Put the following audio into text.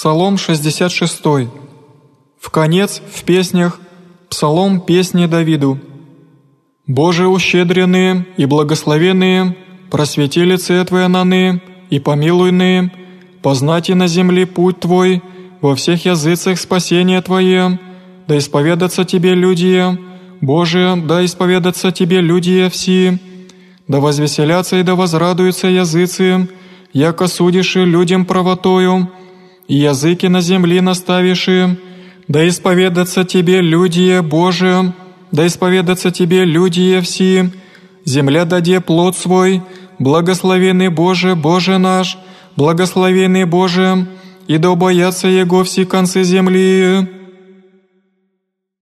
Псалом 66. В конец в песнях Псалом песни Давиду. «Боже ущедренные и благословенные, просвети лице Твое наны, и помилуйные, познати на земле путь Твой, во всех языцах спасения Твое, да исповедаться Тебе люди, Боже, да исповедаться Тебе люди все, да возвеселятся и да возрадуются языцы, яко судишь людям правотою, и языки на земли наставиши, да исповедаться Тебе люди, Боже, да исповедаться Тебе люди все, земля даде плод свой, благословенный Боже, Боже наш, благословенный Боже, и да боятся Его все концы земли».